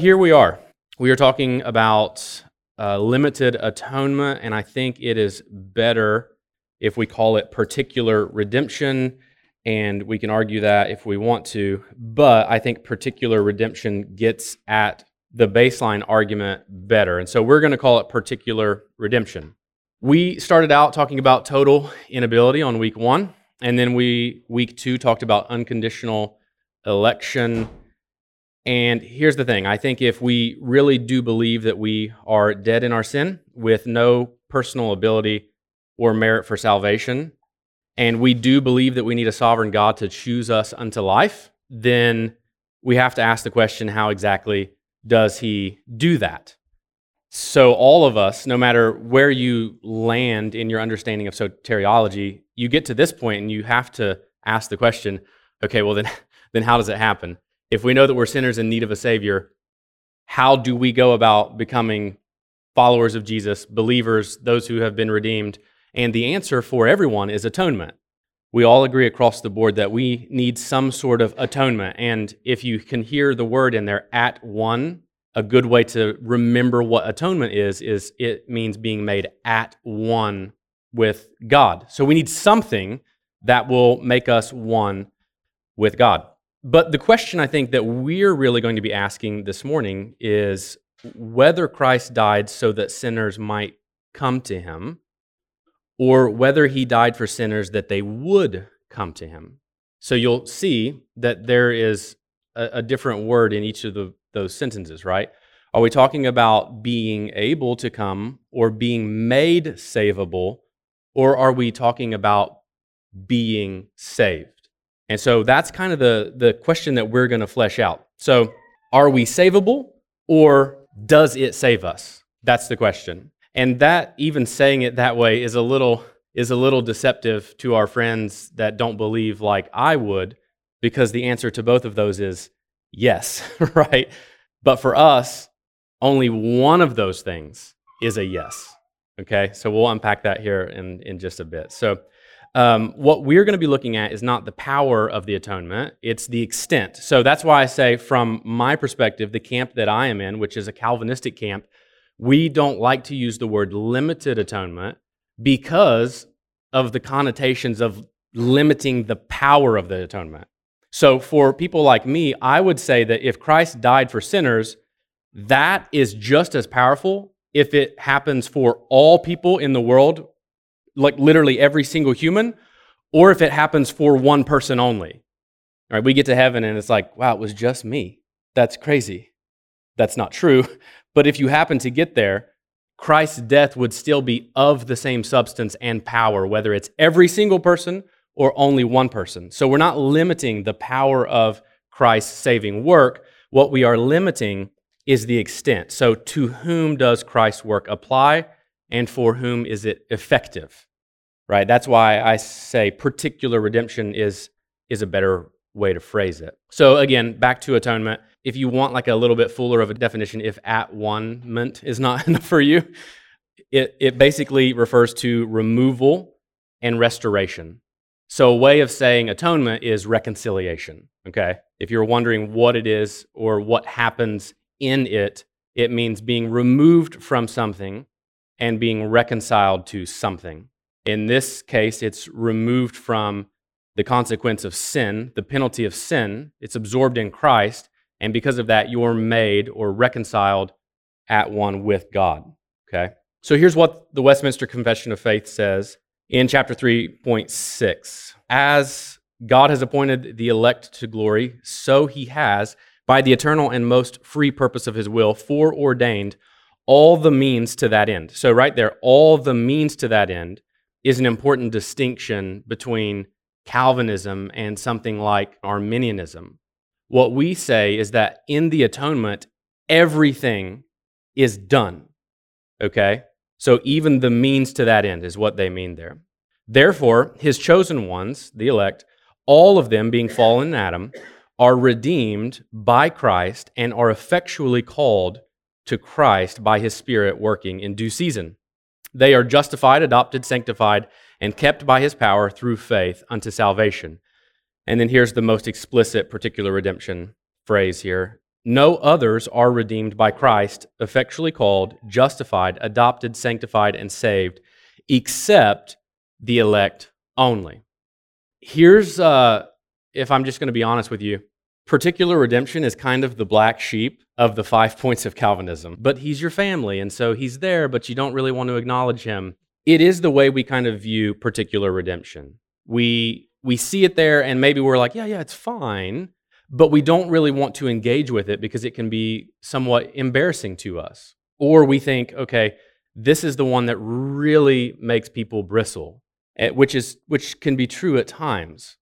Here we are. We are talking about uh, limited atonement, and I think it is better if we call it particular redemption, and we can argue that if we want to. But I think particular redemption gets at the baseline argument better. And so we're going to call it particular redemption. We started out talking about total inability on week one, and then we, week two, talked about unconditional election and here's the thing I think if we really do believe that we are dead in our sin with no personal ability or merit for salvation, and we do believe that we need a sovereign God to choose us unto life, then we have to ask the question how exactly does he do that? So, all of us, no matter where you land in your understanding of soteriology, you get to this point and you have to ask the question okay, well, then, then how does it happen? If we know that we're sinners in need of a Savior, how do we go about becoming followers of Jesus, believers, those who have been redeemed? And the answer for everyone is atonement. We all agree across the board that we need some sort of atonement. And if you can hear the word in there, at one, a good way to remember what atonement is, is it means being made at one with God. So we need something that will make us one with God. But the question I think that we're really going to be asking this morning is whether Christ died so that sinners might come to him, or whether he died for sinners that they would come to him. So you'll see that there is a, a different word in each of the, those sentences, right? Are we talking about being able to come or being made savable, or are we talking about being saved? And so that's kind of the, the question that we're going to flesh out. So, are we savable or does it save us? That's the question. And that even saying it that way is a little is a little deceptive to our friends that don't believe like I would because the answer to both of those is yes, right? But for us, only one of those things is a yes. Okay? So we'll unpack that here in in just a bit. So um, what we're going to be looking at is not the power of the atonement, it's the extent. So that's why I say, from my perspective, the camp that I am in, which is a Calvinistic camp, we don't like to use the word limited atonement because of the connotations of limiting the power of the atonement. So for people like me, I would say that if Christ died for sinners, that is just as powerful if it happens for all people in the world like literally every single human, or if it happens for one person only. All right, we get to heaven and it's like, wow, it was just me. That's crazy. That's not true. But if you happen to get there, Christ's death would still be of the same substance and power, whether it's every single person or only one person. So we're not limiting the power of Christ's saving work. What we are limiting is the extent. So, to whom does Christ's work apply and for whom is it effective? Right? That's why I say particular redemption is, is a better way to phrase it. So again, back to atonement. If you want like a little bit fuller of a definition, if at one meant is not enough for you, it, it basically refers to removal and restoration. So a way of saying atonement is reconciliation. Okay. If you're wondering what it is or what happens in it, it means being removed from something and being reconciled to something. In this case, it's removed from the consequence of sin, the penalty of sin. It's absorbed in Christ. And because of that, you're made or reconciled at one with God. Okay? So here's what the Westminster Confession of Faith says in chapter 3.6. As God has appointed the elect to glory, so he has, by the eternal and most free purpose of his will, foreordained all the means to that end. So, right there, all the means to that end is an important distinction between Calvinism and something like Arminianism. What we say is that in the atonement, everything is done. Okay? So even the means to that end is what they mean there. Therefore, his chosen ones, the elect, all of them being fallen in Adam, are redeemed by Christ and are effectually called to Christ by his Spirit working in due season. They are justified, adopted, sanctified, and kept by his power through faith unto salvation. And then here's the most explicit particular redemption phrase here No others are redeemed by Christ, effectually called, justified, adopted, sanctified, and saved, except the elect only. Here's, uh, if I'm just going to be honest with you, particular redemption is kind of the black sheep of the five points of Calvinism. But he's your family, and so he's there, but you don't really want to acknowledge him. It is the way we kind of view particular redemption. We we see it there, and maybe we're like, yeah, yeah, it's fine, but we don't really want to engage with it because it can be somewhat embarrassing to us. Or we think, okay, this is the one that really makes people bristle, eh, which is which can be true at times.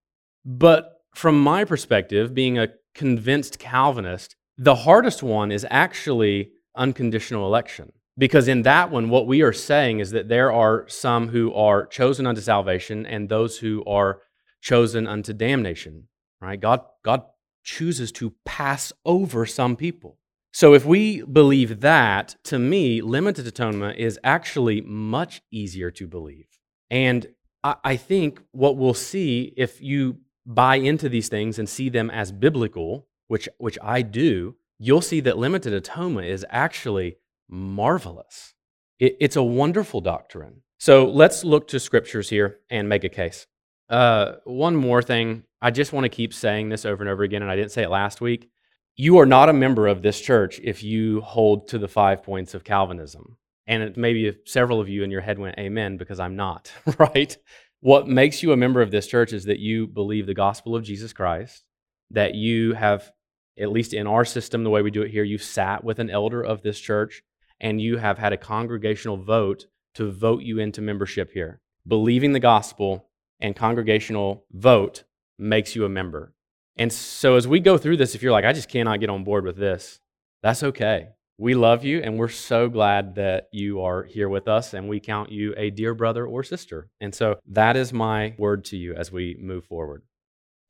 But from my perspective, being a convinced Calvinist, the hardest one is actually unconditional election. Because in that one, what we are saying is that there are some who are chosen unto salvation and those who are chosen unto damnation. Right? God, God chooses to pass over some people. So if we believe that, to me, limited atonement is actually much easier to believe. And I, I think what we'll see if you buy into these things and see them as biblical, which, which I do, you'll see that limited atonement is actually marvelous. It, it's a wonderful doctrine. So let's look to scriptures here and make a case. Uh, one more thing, I just want to keep saying this over and over again, and I didn't say it last week. You are not a member of this church if you hold to the five points of Calvinism. And maybe several of you in your head went, Amen, because I'm not, right? What makes you a member of this church is that you believe the gospel of Jesus Christ, that you have, at least in our system, the way we do it here, you've sat with an elder of this church and you have had a congregational vote to vote you into membership here. Believing the gospel and congregational vote makes you a member. And so as we go through this, if you're like, I just cannot get on board with this, that's okay. We love you, and we're so glad that you are here with us, and we count you a dear brother or sister. And so that is my word to you as we move forward.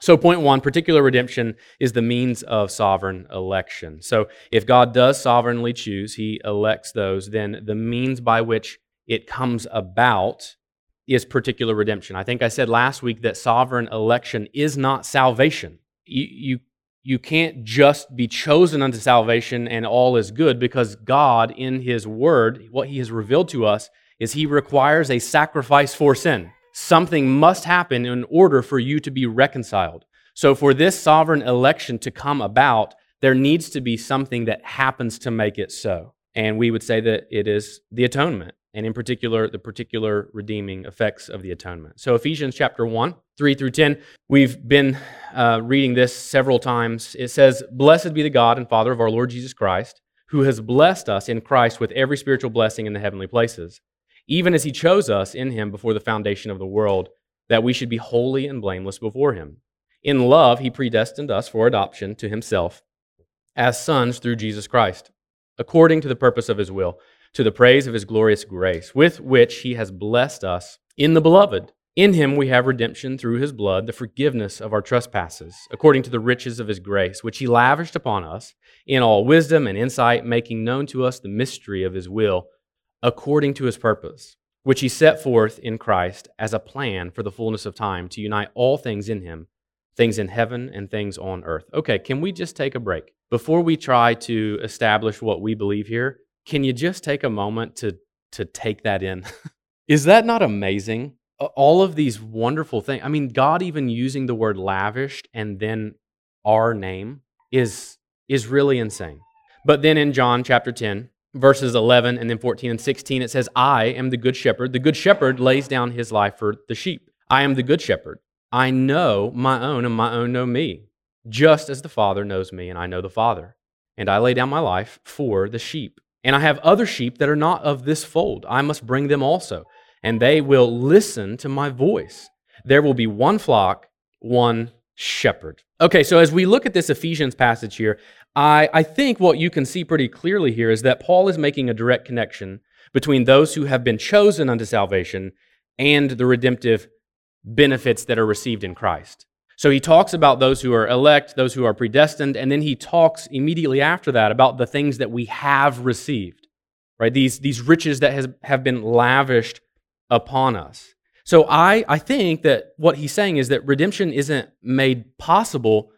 So, point one particular redemption is the means of sovereign election. So, if God does sovereignly choose, he elects those, then the means by which it comes about is particular redemption. I think I said last week that sovereign election is not salvation. You, you you can't just be chosen unto salvation and all is good because God, in His Word, what He has revealed to us is He requires a sacrifice for sin. Something must happen in order for you to be reconciled. So, for this sovereign election to come about, there needs to be something that happens to make it so. And we would say that it is the atonement and in particular, the particular redeeming effects of the atonement. So, Ephesians chapter 1, 3 through 10, we've been uh, reading this several times. It says, Blessed be the God and Father of our Lord Jesus Christ, who has blessed us in Christ with every spiritual blessing in the heavenly places, even as he chose us in him before the foundation of the world, that we should be holy and blameless before him. In love, he predestined us for adoption to himself as sons through Jesus Christ, according to the purpose of his will to the praise of his glorious grace, with which he has blessed us in the beloved. In him we have redemption through his blood, the forgiveness of our trespasses, according to the riches of his grace, which he lavished upon us in all wisdom and insight, making known to us the mystery of his will, according to his purpose, which he set forth in Christ as a plan for the fullness of time to unite all things in him, things in heaven and things on earth. Okay, can we just take a break? Before we try to establish what we believe here, can you just take a moment to to take that in? Is that not amazing? All of these wonderful things. I mean, God even using the word lavished and then our name is is really insane. But then in John chapter 10, verses 11 and then 14 and 16 it says, "I am the good shepherd. The good shepherd lays down his life for the sheep. I am the good shepherd. I know my own and my own know me, just as the Father knows me and I know the Father. And I lay down my life for the sheep." And I have other sheep that are not of this fold. I must bring them also, and they will listen to my voice. There will be one flock, one shepherd. Okay, so as we look at this Ephesians passage here, I, I think what you can see pretty clearly here is that Paul is making a direct connection between those who have been chosen unto salvation and the redemptive benefits that are received in Christ. So he talks about those who are elect, those who are predestined, and then he talks immediately after that about the things that we have received, right? These, these riches that has, have been lavished upon us. So I, I think that what he's saying is that redemption isn't made possible,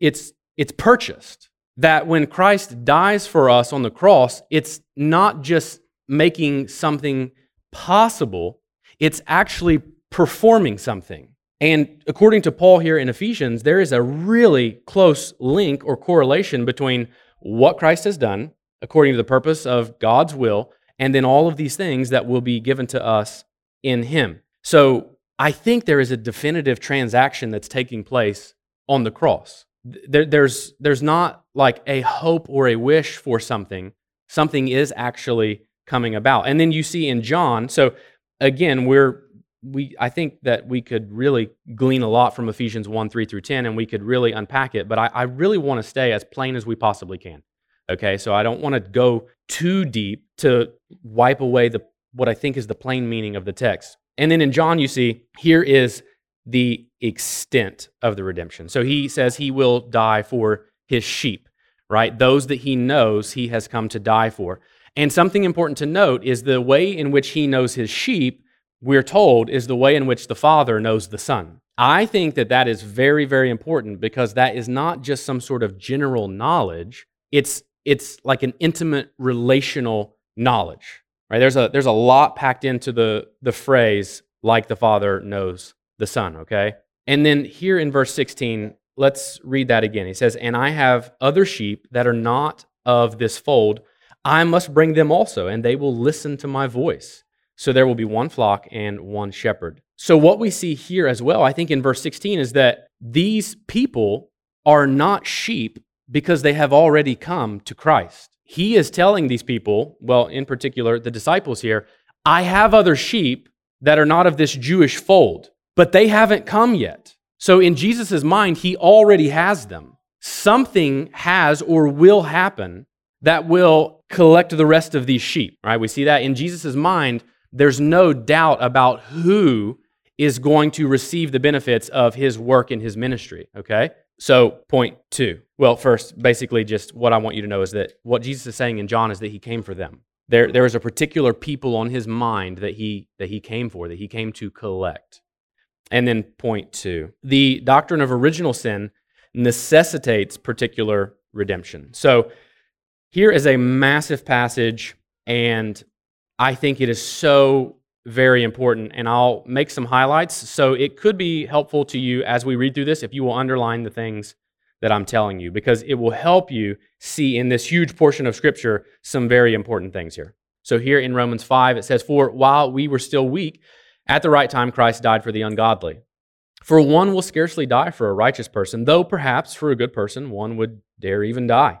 it's, it's purchased. that when Christ dies for us on the cross, it's not just making something possible, it's actually performing something. And according to Paul here in Ephesians, there is a really close link or correlation between what Christ has done, according to the purpose of God's will, and then all of these things that will be given to us in Him. So I think there is a definitive transaction that's taking place on the cross. There, there's, there's not like a hope or a wish for something, something is actually coming about. And then you see in John, so again, we're we I think that we could really glean a lot from Ephesians 1, 3 through 10, and we could really unpack it, but I, I really want to stay as plain as we possibly can. Okay, so I don't want to go too deep to wipe away the what I think is the plain meaning of the text. And then in John, you see, here is the extent of the redemption. So he says he will die for his sheep, right? Those that he knows he has come to die for. And something important to note is the way in which he knows his sheep, we're told, is the way in which the Father knows the Son. I think that that is very, very important because that is not just some sort of general knowledge. It's, it's like an intimate relational knowledge. Right? There's a, there's a lot packed into the, the phrase, like the Father knows the Son, okay? And then here in verse 16, let's read that again. He says, And I have other sheep that are not of this fold. I must bring them also, and they will listen to my voice. So there will be one flock and one shepherd. So, what we see here as well, I think in verse 16, is that these people are not sheep because they have already come to Christ he is telling these people, well, in particular, the disciples here, I have other sheep that are not of this Jewish fold, but they haven't come yet. So in Jesus' mind, he already has them. Something has or will happen that will collect the rest of these sheep, right? We see that in Jesus' mind, there's no doubt about who is going to receive the benefits of his work in his ministry, okay? So, point two. Well, first, basically, just what I want you to know is that what Jesus is saying in John is that he came for them. There, there is a particular people on his mind that he, that he came for, that he came to collect. And then, point two the doctrine of original sin necessitates particular redemption. So, here is a massive passage, and I think it is so very important, and I'll make some highlights. So it could be helpful to you as we read through this if you will underline the things that I'm telling you, because it will help you see in this huge portion of Scripture some very important things here. So here in Romans 5, it says, For while we were still weak, at the right time Christ died for the ungodly. For one will scarcely die for a righteous person, though perhaps for a good person one would dare even die.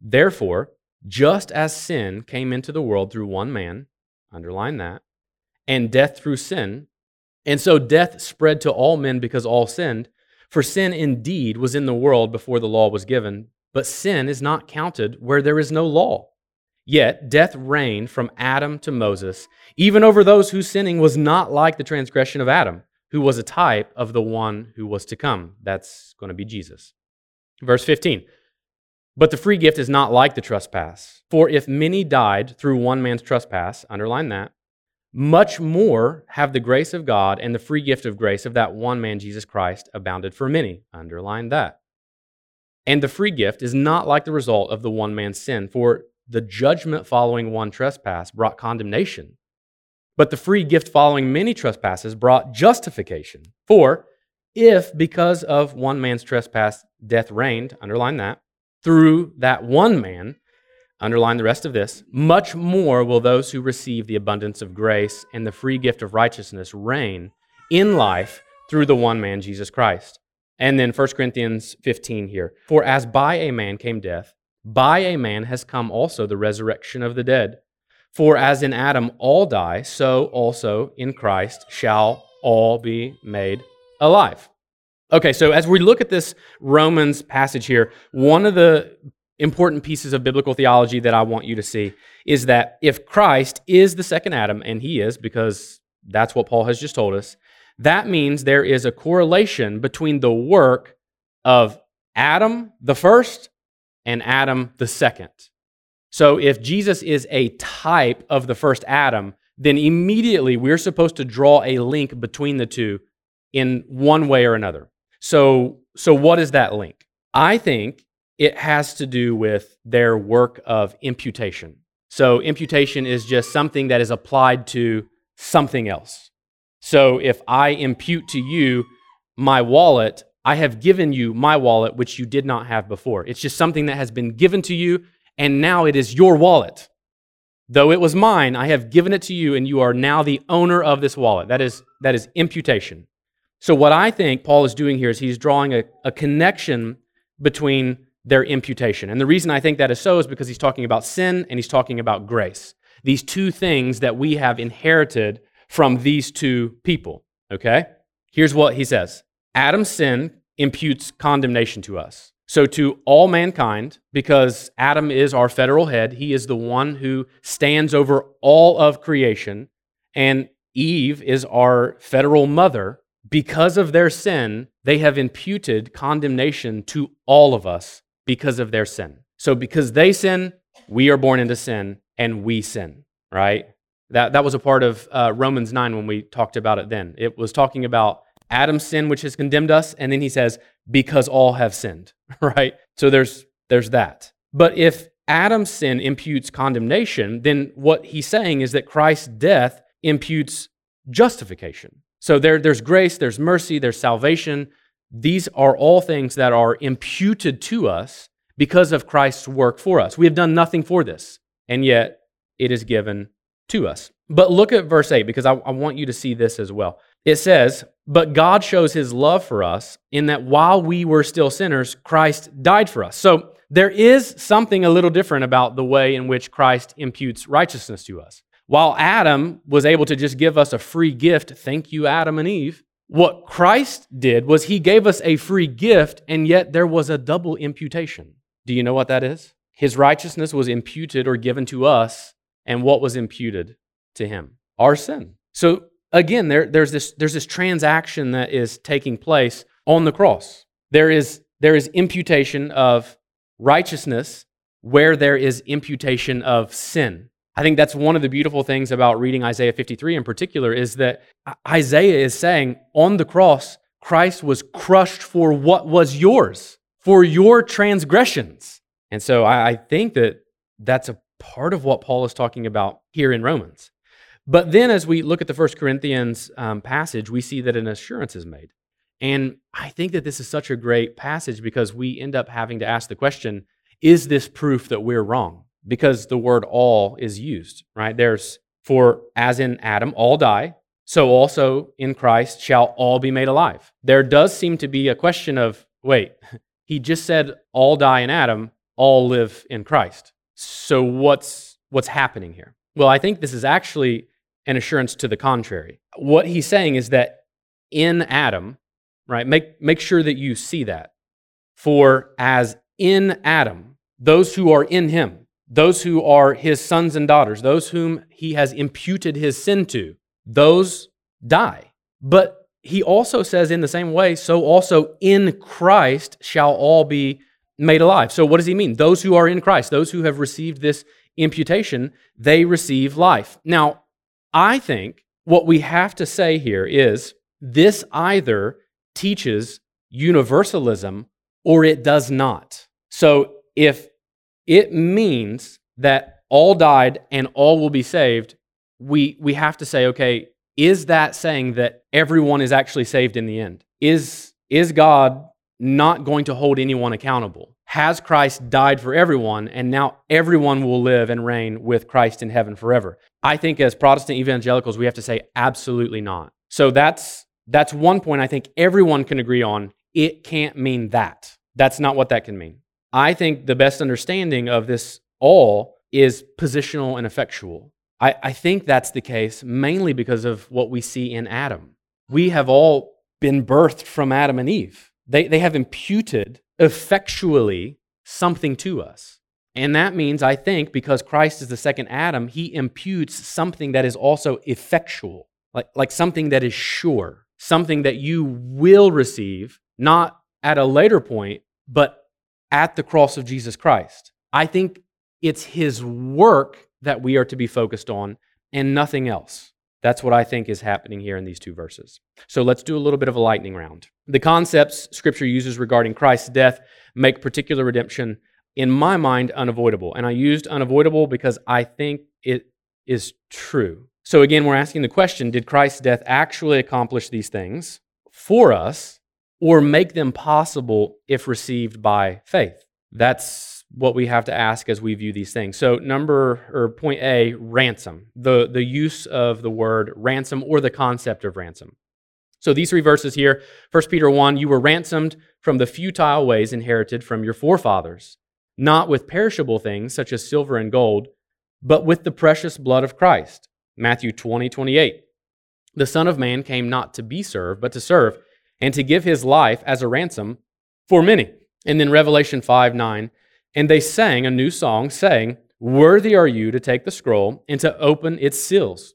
Therefore, just as sin came into the world through one man, Underline that. And death through sin. And so death spread to all men because all sinned. For sin indeed was in the world before the law was given, but sin is not counted where there is no law. Yet death reigned from Adam to Moses, even over those whose sinning was not like the transgression of Adam, who was a type of the one who was to come. That's going to be Jesus. Verse 15 but the free gift is not like the trespass. For if many died through one man's trespass, underline that, much more have the grace of God and the free gift of grace of that one man, Jesus Christ, abounded for many. Underline that. And the free gift is not like the result of the one man's sin, for the judgment following one trespass brought condemnation. But the free gift following many trespasses brought justification. For if, because of one man's trespass, death reigned, underline that, through that one man, underline the rest of this, much more will those who receive the abundance of grace and the free gift of righteousness reign in life through the one man, Jesus Christ. And then 1 Corinthians 15 here. For as by a man came death, by a man has come also the resurrection of the dead. For as in Adam all die, so also in Christ shall all be made alive. Okay, so as we look at this Romans passage here, one of the important pieces of biblical theology that I want you to see is that if Christ is the second Adam, and he is because that's what Paul has just told us, that means there is a correlation between the work of Adam the first and Adam the second. So if Jesus is a type of the first Adam, then immediately we're supposed to draw a link between the two in one way or another. So, so what is that link? I think it has to do with their work of imputation. So, imputation is just something that is applied to something else. So, if I impute to you my wallet, I have given you my wallet, which you did not have before. It's just something that has been given to you, and now it is your wallet. Though it was mine, I have given it to you, and you are now the owner of this wallet. That is, that is imputation. So, what I think Paul is doing here is he's drawing a, a connection between their imputation. And the reason I think that is so is because he's talking about sin and he's talking about grace. These two things that we have inherited from these two people. Okay? Here's what he says Adam's sin imputes condemnation to us. So, to all mankind, because Adam is our federal head, he is the one who stands over all of creation, and Eve is our federal mother. Because of their sin, they have imputed condemnation to all of us because of their sin. So, because they sin, we are born into sin and we sin, right? That, that was a part of uh, Romans 9 when we talked about it then. It was talking about Adam's sin, which has condemned us, and then he says, because all have sinned, right? So there's, there's that. But if Adam's sin imputes condemnation, then what he's saying is that Christ's death imputes justification. So there, there's grace, there's mercy, there's salvation. These are all things that are imputed to us because of Christ's work for us. We have done nothing for this, and yet it is given to us. But look at verse 8 because I, I, want you to see this as well. It says, But God shows his love for us in that while we were still sinners, Christ died for us. So there is something a little different about the way in which Christ imputes righteousness to us. While Adam was able to just give us a free gift, thank you, Adam and Eve, what Christ did was he gave us a free gift, and yet there was a double imputation. Do you know what that is? His righteousness was imputed or given to us, and what was imputed to him? Our sin. So again, there, there's, this, there's this transaction that is taking place on the cross. There is, there is imputation of righteousness where there is imputation of sin. I think that's one of the beautiful things about reading Isaiah 53 in particular is that Isaiah is saying on the cross, Christ was crushed for what was yours, for your transgressions. And so I, I think that that's a part of what Paul is talking about here in Romans. But then as we look at the First Corinthians um, passage, we see that an assurance is made. And I think that this is such a great passage because we end up having to ask the question is this proof that we're wrong? Because the word all is used, right? There's for as in Adam, all die, so also in Christ shall all be made alive. There does seem to be a question of wait, he just said all die in Adam, all live in Christ. So what's what's happening here? Well, I think this is actually an assurance to the contrary. What he's saying is that in Adam, right? Make make sure that you see that. For as in Adam, those who are in him, those who are his sons and daughters, those whom he has imputed his sin to, those die. But he also says in the same way, so also in Christ shall all be made alive. So what does he mean? Those who are in Christ, those who have received this imputation, they receive life. Now, I think what we have to say here is this either teaches universalism or it does not. So if it means that all died and all will be saved, we, we have to say, okay, is that saying that everyone is actually saved in the end? Is, is God not going to hold anyone accountable? Has Christ died for everyone, and now everyone will live and reign with Christ in heaven forever? I think as Protestant evangelicals, we have to say absolutely not. So that's, that's one point I think everyone can agree on. It can't mean that. That's not what that can mean. I think the best understanding of this all is positional and effectual. I, I think that's the case mainly because of what we see in Adam. We have all been birthed from Adam and Eve. They, they have imputed effectually something to us. And that means, I think, because Christ is the second Adam, he imputes something that is also effectual, like, like something that is sure, something that you will receive, not at a later point, but at the cross of Jesus Christ. I think it's his work that we are to be focused on and nothing else. That's what I think is happening here in these two verses. So let's do a little bit of a lightning round. The concepts Scripture uses regarding Christ's death make particular redemption, in my mind, unavoidable. And I used unavoidable because I think it is true. So again, we're asking the question Did Christ's death actually accomplish these things for us or make them possible if received by faith? That's what we have to ask as we view these things. So number or point A, ransom. The the use of the word ransom or the concept of ransom. So these three verses here, 1 Peter 1, you were ransomed from the futile ways inherited from your forefathers, not with perishable things such as silver and gold, but with the precious blood of Christ. Matthew 20, 28. The Son of Man came not to be served, but to serve, and to give his life as a ransom for many. And then Revelation 5 9. And they sang a new song, saying, Worthy are you to take the scroll and to open its seals.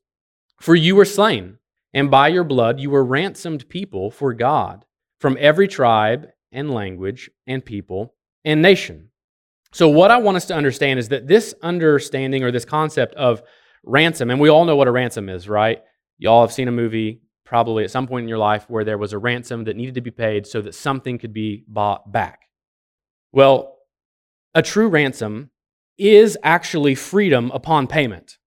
For you were slain, and by your blood you were ransomed people for God from every tribe and language and people and nation. So, what I want us to understand is that this understanding or this concept of ransom, and we all know what a ransom is, right? Y'all have seen a movie probably at some point in your life where there was a ransom that needed to be paid so that something could be bought back. Well, a true ransom is actually freedom upon payment.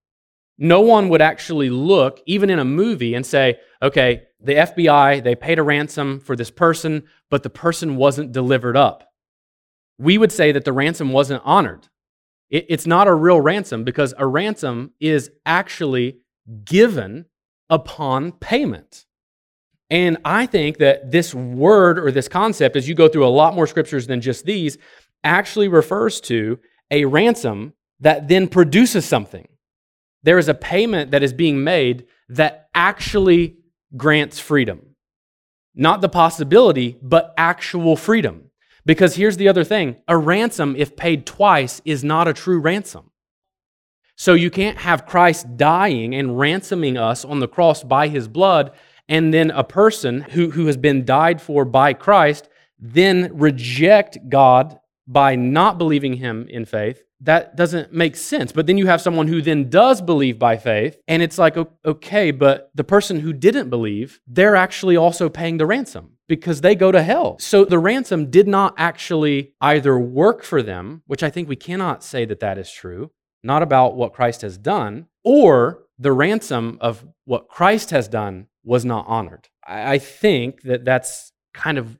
No one would actually look, even in a movie, and say, okay, the FBI, they paid a ransom for this person, but the person wasn't delivered up. We would say that the ransom wasn't honored. it's not a real ransom because a ransom is actually given upon payment. And I think that this word or this concept, as you go through a lot more scriptures than just these, actually refers to a ransom that then produces something. There is a payment that is being made that actually grants freedom. Not the possibility, but actual freedom. Because here's the other thing a ransom, if paid twice, is not a true ransom. So you can't have Christ dying and ransoming us on the cross by his blood, and then a person who, who has been died for by Christ then reject God by not believing him in faith, that doesn't make sense. But then you have someone who then does believe by faith, and it's like, okay, but the person who didn't believe, they're actually also paying the ransom because they go to hell. So the ransom did not actually either work for them, which I think we cannot say that that is true, not about what Christ has done, or the ransom of what Christ has done was not honored. I think that that's kind of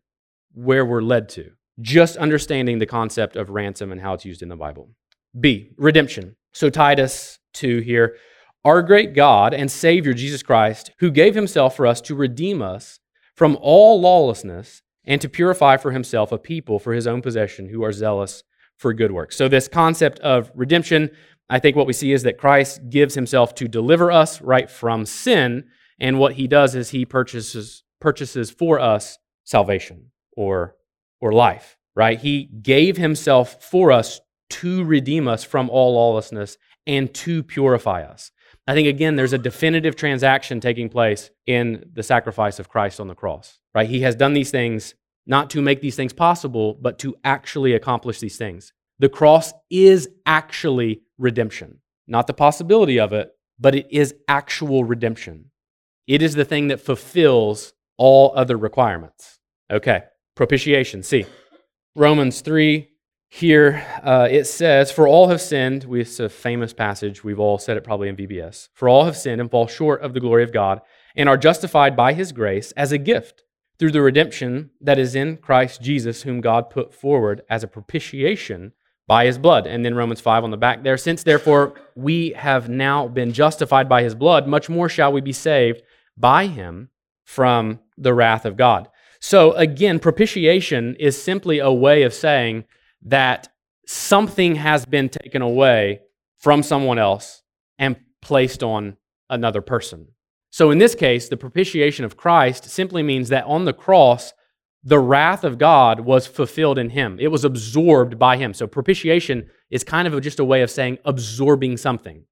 where we're led to just understanding the concept of ransom and how it's used in the Bible. B, redemption. So, Titus 2 here. Our great God and Savior Jesus Christ, who gave himself for us to redeem us from all lawlessness and to purify for himself a people for his own possession who are zealous for good works. So, this concept of redemption, I think what we see is that Christ gives himself to deliver us right from sin. And what he does is he purchases, purchases for us salvation or or life, right? He gave himself for us to redeem us from all lawlessness and to purify us. I think, again, there's a definitive transaction taking place in the sacrifice of Christ on the cross, right? He has done these things not to make these things possible, but to actually accomplish these things. The cross is actually redemption, not the possibility of it, but it is actual redemption. It is the thing that fulfills all other requirements. Okay. Propitiation. See, Romans 3, here uh, it says, For all have sinned. We, it's a famous passage. We've all said it probably in VBS. For all have sinned and fall short of the glory of God and are justified by his grace as a gift through the redemption that is in Christ Jesus, whom God put forward as a propitiation by his blood. And then Romans 5 on the back there. Since therefore we have now been justified by his blood, much more shall we be saved by him from the wrath of God. So again, propitiation is simply a way of saying that something has been taken away from someone else and placed on another person. So in this case, the propitiation of Christ simply means that on the cross, the wrath of God was fulfilled in him. It was absorbed by him. So propitiation is kind of just a way of saying absorbing something.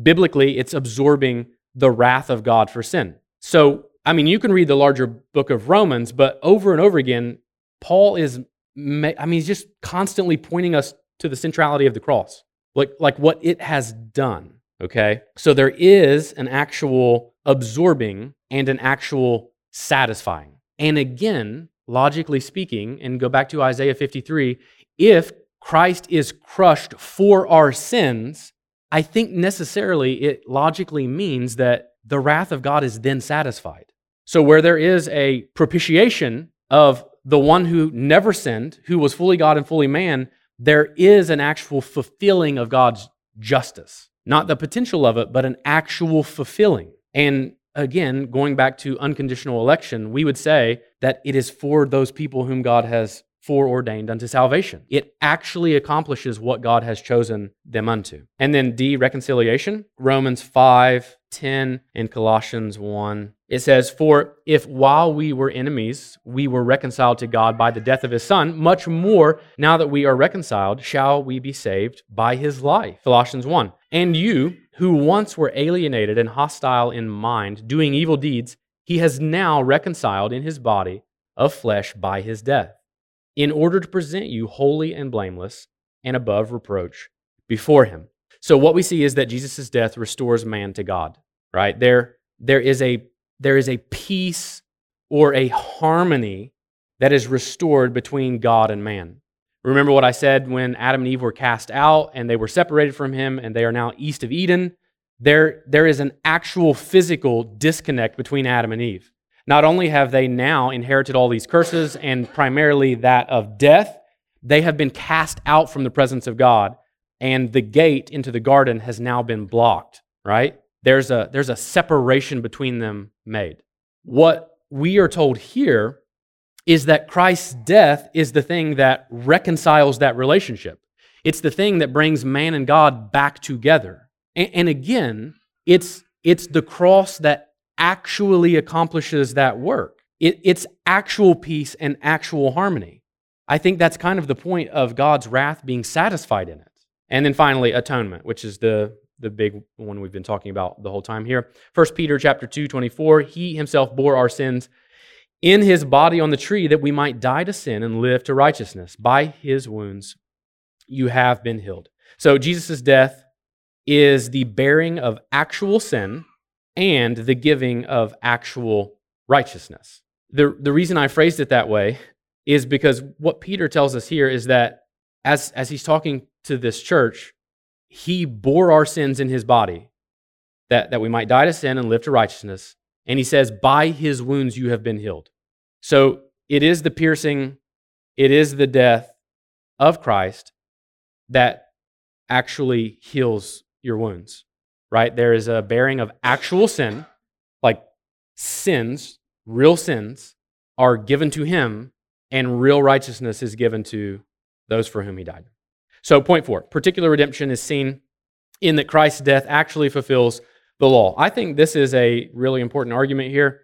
Biblically, it's absorbing the wrath of God for sin. So, I mean, you can read the larger book of Romans, but over and over again, Paul is, I mean, he's just constantly pointing us to the centrality of the cross, like, like what it has done. Okay. So there is an actual absorbing and an actual satisfying. And again, logically speaking, and go back to Isaiah 53, if Christ is crushed for our sins, I think necessarily it logically means that the wrath of God is then satisfied. So, where there is a propitiation of the one who never sinned, who was fully God and fully man, there is an actual fulfilling of God's justice. Not the potential of it, but an actual fulfilling. And again, going back to unconditional election, we would say that it is for those people whom God has foreordained unto salvation. It actually accomplishes what God has chosen them unto. And then D, reconciliation, Romans 5, 10, and Colossians 1. It says, For if while we were enemies, we were reconciled to God by the death of his Son, much more, now that we are reconciled, shall we be saved by his life. Colossians 1. And you, who once were alienated and hostile in mind, doing evil deeds, he has now reconciled in his body of flesh by his death in order to present you holy and blameless and above reproach before him. So what we see is that Jesus' death restores man to God, right? There, there, is a, there is a peace or a harmony that is restored between God and man. Remember what I said when Adam and Eve were cast out and they were separated from him and they are now east of Eden? There, there is an actual physical disconnect between Adam and Eve. Not only have they now inherited all these curses and primarily that of death, they have been cast out from the presence of God, and the gate into the garden has now been blocked, right? There's a, there's a separation between them made. What we are told here is that Christ's death is the thing that reconciles that relationship. It's the thing that brings man and God back together. And, and again, it's, it's the cross that actually accomplishes that work. It, it's actual peace and actual harmony. I think that's kind of the point of God's wrath being satisfied in it. And then finally, atonement, which is the, the big one we've been talking about the whole time here. 1 Peter chapter 2, 24, he himself bore our sins in his body on the tree that we might die to sin and live to righteousness. By his wounds you have been healed. So Jesus' death is the bearing of actual sin and the giving of actual righteousness. The, the reason I phrased it that way is because what Peter tells us here is that as, as he's talking to this church, he bore our sins in his body that, that we might die to sin and live to righteousness. And he says, By his wounds you have been healed. So it is the piercing, it is the death of Christ that actually heals your wounds right? There is a bearing of actual sin, like sins, real sins, are given to him, and real righteousness is given to those for whom he died. So, point four particular redemption is seen in that Christ's death actually fulfills the law. I think this is a really important argument here.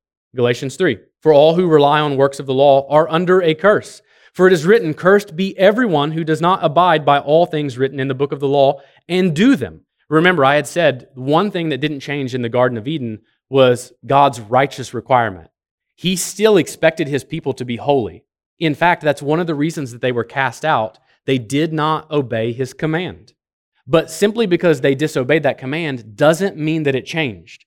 Galatians 3 For all who rely on works of the law are under a curse. For it is written, Cursed be everyone who does not abide by all things written in the book of the law and do them. Remember, I had said one thing that didn't change in the Garden of Eden was God's righteous requirement. He still expected his people to be holy. In fact, that's one of the reasons that they were cast out. They did not obey his command. But simply because they disobeyed that command doesn't mean that it changed.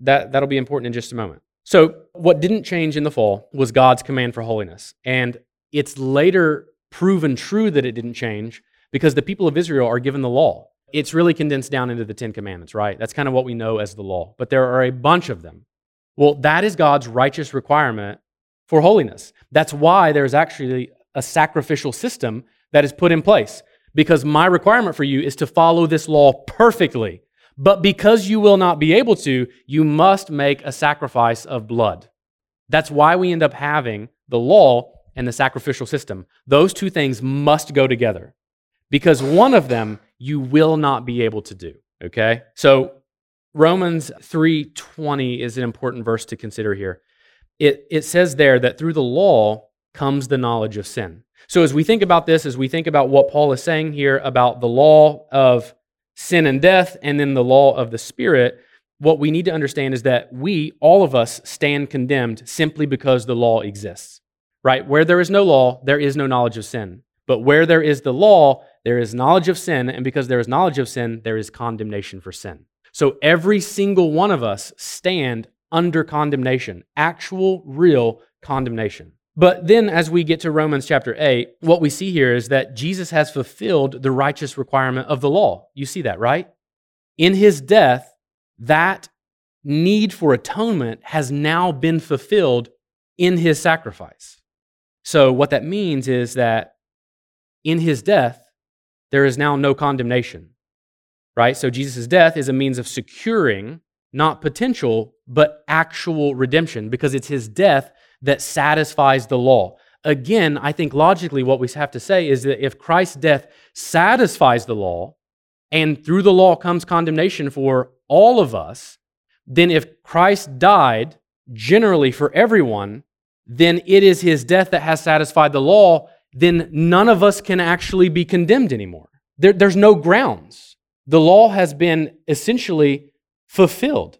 That, that'll be important in just a moment. So, what didn't change in the fall was God's command for holiness. And it's later proven true that it didn't change because the people of Israel are given the law. It's really condensed down into the Ten Commandments, right? That's kind of what we know as the law, but there are a bunch of them. Well, that is God's righteous requirement for holiness. That's why there's actually a sacrificial system that is put in place because my requirement for you is to follow this law perfectly. But because you will not be able to, you must make a sacrifice of blood. That's why we end up having the law and the sacrificial system. Those two things must go together because one of them you will not be able to do, okay? So Romans 3:20 is an important verse to consider here. It, it says there that through the law comes the knowledge of sin. So as we think about this, as we think about what Paul is saying here about the law of sin and death and then the law of the spirit, what we need to understand is that we, all of us, stand condemned simply because the law exists. Right? Where there is no law, there is no knowledge of sin. But where there is the law, there is knowledge of sin, and because there is knowledge of sin, there is condemnation for sin. So every single one of us stand under condemnation, actual, real condemnation. But then, as we get to Romans chapter 8, what we see here is that Jesus has fulfilled the righteous requirement of the law. You see that, right? In his death, that need for atonement has now been fulfilled in his sacrifice. So, what that means is that in his death, there is now no condemnation, right? So, Jesus' death is a means of securing not potential, but actual redemption because it's his death that satisfies the law. Again, I think logically what we have to say is that if Christ's death satisfies the law, and through the law comes condemnation for all of us, then if Christ died generally for everyone, then it is his death that has satisfied the law, then none of us can actually be condemned anymore. There, there's no grounds. The law has been essentially fulfilled,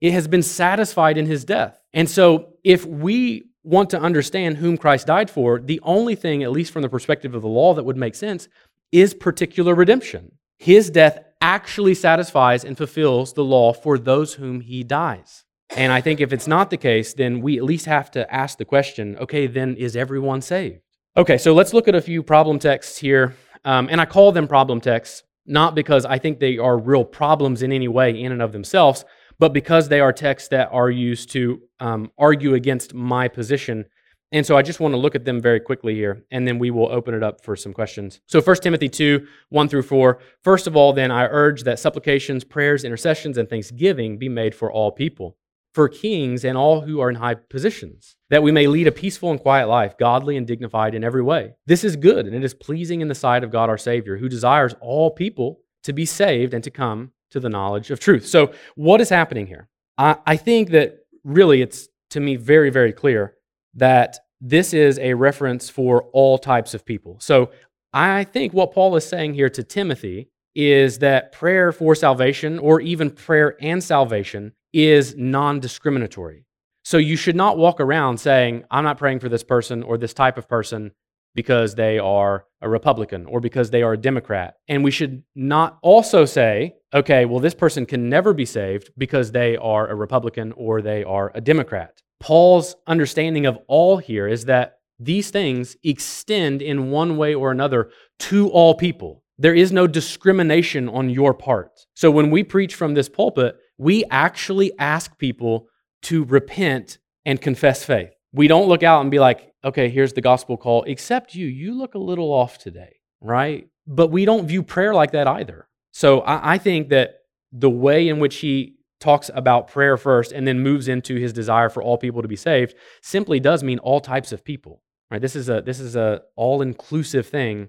it has been satisfied in his death. And so, if we want to understand whom Christ died for, the only thing, at least from the perspective of the law, that would make sense is particular redemption. His death actually satisfies and fulfills the law for those whom he dies. And I think if it's not the case, then we at least have to ask the question okay, then is everyone saved? Okay, so let's look at a few problem texts here. Um, and I call them problem texts not because I think they are real problems in any way in and of themselves, but because they are texts that are used to um, argue against my position. And so I just want to look at them very quickly here, and then we will open it up for some questions. So 1 Timothy 2, 1 through 4. First of all, then, I urge that supplications, prayers, intercessions, and thanksgiving be made for all people, for kings and all who are in high positions, that we may lead a peaceful and quiet life, godly and dignified in every way. This is good, and it is pleasing in the sight of God our Savior, who desires all people to be saved and to come to the knowledge of truth. So, what is happening here? I, I think that really it's to me very, very clear that this is a reference for all types of people. So, I think what Paul is saying here to Timothy is that prayer for salvation, or even prayer and salvation, is non discriminatory. So, you should not walk around saying, I'm not praying for this person or this type of person because they are a Republican or because they are a Democrat. And we should not also say, okay, well, this person can never be saved because they are a Republican or they are a Democrat. Paul's understanding of all here is that these things extend in one way or another to all people. There is no discrimination on your part. So when we preach from this pulpit, we actually ask people to repent and confess faith. We don't look out and be like, okay, here's the gospel call, except you, you look a little off today, right? But we don't view prayer like that either. So I, I think that the way in which he talks about prayer first and then moves into his desire for all people to be saved simply does mean all types of people. Right? This is a this is a all-inclusive thing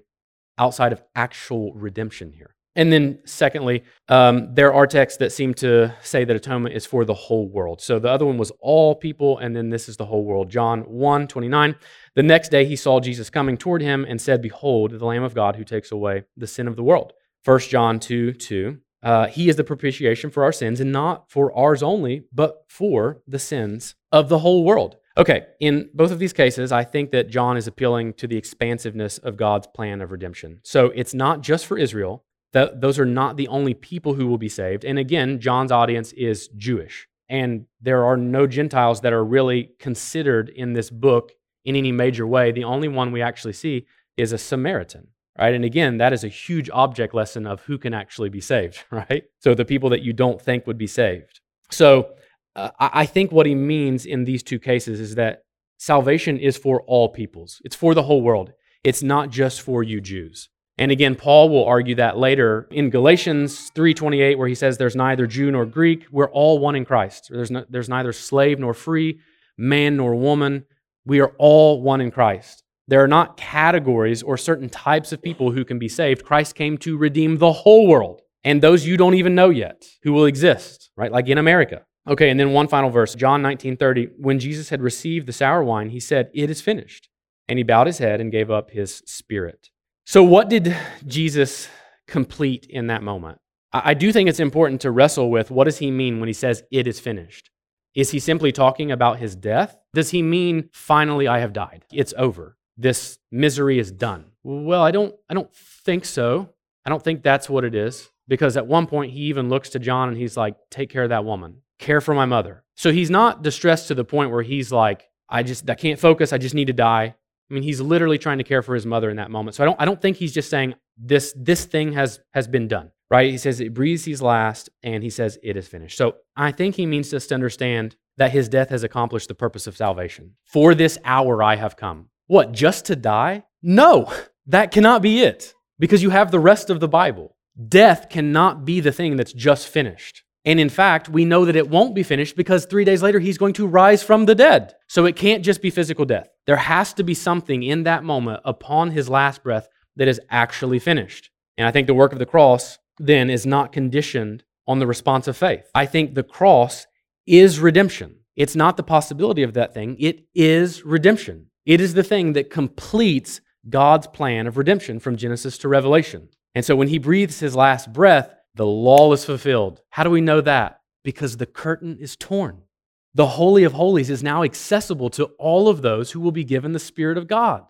outside of actual redemption here. And then, secondly, um, there are texts that seem to say that atonement is for the whole world. So the other one was all people, and then this is the whole world. John 1 29. The next day he saw Jesus coming toward him and said, Behold, the Lamb of God who takes away the sin of the world. 1 John 2 2. Uh, he is the propitiation for our sins, and not for ours only, but for the sins of the whole world. Okay, in both of these cases, I think that John is appealing to the expansiveness of God's plan of redemption. So it's not just for Israel, that those are not the only people who will be saved. And again, John's audience is Jewish. And there are no Gentiles that are really considered in this book in any major way. The only one we actually see is a Samaritan, right? And again, that is a huge object lesson of who can actually be saved, right? So the people that you don't think would be saved. So uh, I think what he means in these two cases is that salvation is for all peoples, it's for the whole world. It's not just for you Jews. And again, Paul will argue that later in Galatians 3:28 where he says there's neither Jew nor Greek, we're all one in Christ. There's no, there's neither slave nor free, man nor woman. We are all one in Christ. There are not categories or certain types of people who can be saved. Christ came to redeem the whole world and those you don't even know yet who will exist, right? Like in America. Okay, and then one final verse, John 19:30, when Jesus had received the sour wine, he said, "It is finished." And he bowed his head and gave up his spirit. So what did Jesus complete in that moment? I do think it's important to wrestle with what does he mean when he says it is finished? Is he simply talking about his death? Does he mean finally I have died? It's over. This misery is done. Well, I don't I don't think so. I don't think that's what it is because at one point he even looks to John and he's like, "Take care of that woman. Care for my mother." So he's not distressed to the point where he's like, "I just I can't focus. I just need to die." I mean, he's literally trying to care for his mother in that moment. So I don't I don't think he's just saying this this thing has has been done. Right? He says it breathes his last and he says it is finished. So I think he means us to understand that his death has accomplished the purpose of salvation. For this hour I have come. What, just to die? No, that cannot be it because you have the rest of the Bible. Death cannot be the thing that's just finished. And in fact, we know that it won't be finished because three days later, he's going to rise from the dead. So it can't just be physical death. There has to be something in that moment upon his last breath that is actually finished. And I think the work of the cross then is not conditioned on the response of faith. I think the cross is redemption. It's not the possibility of that thing, it is redemption. It is the thing that completes God's plan of redemption from Genesis to Revelation. And so when he breathes his last breath, the law is fulfilled. How do we know that? Because the curtain is torn. The Holy of Holies is now accessible to all of those who will be given the Spirit of God.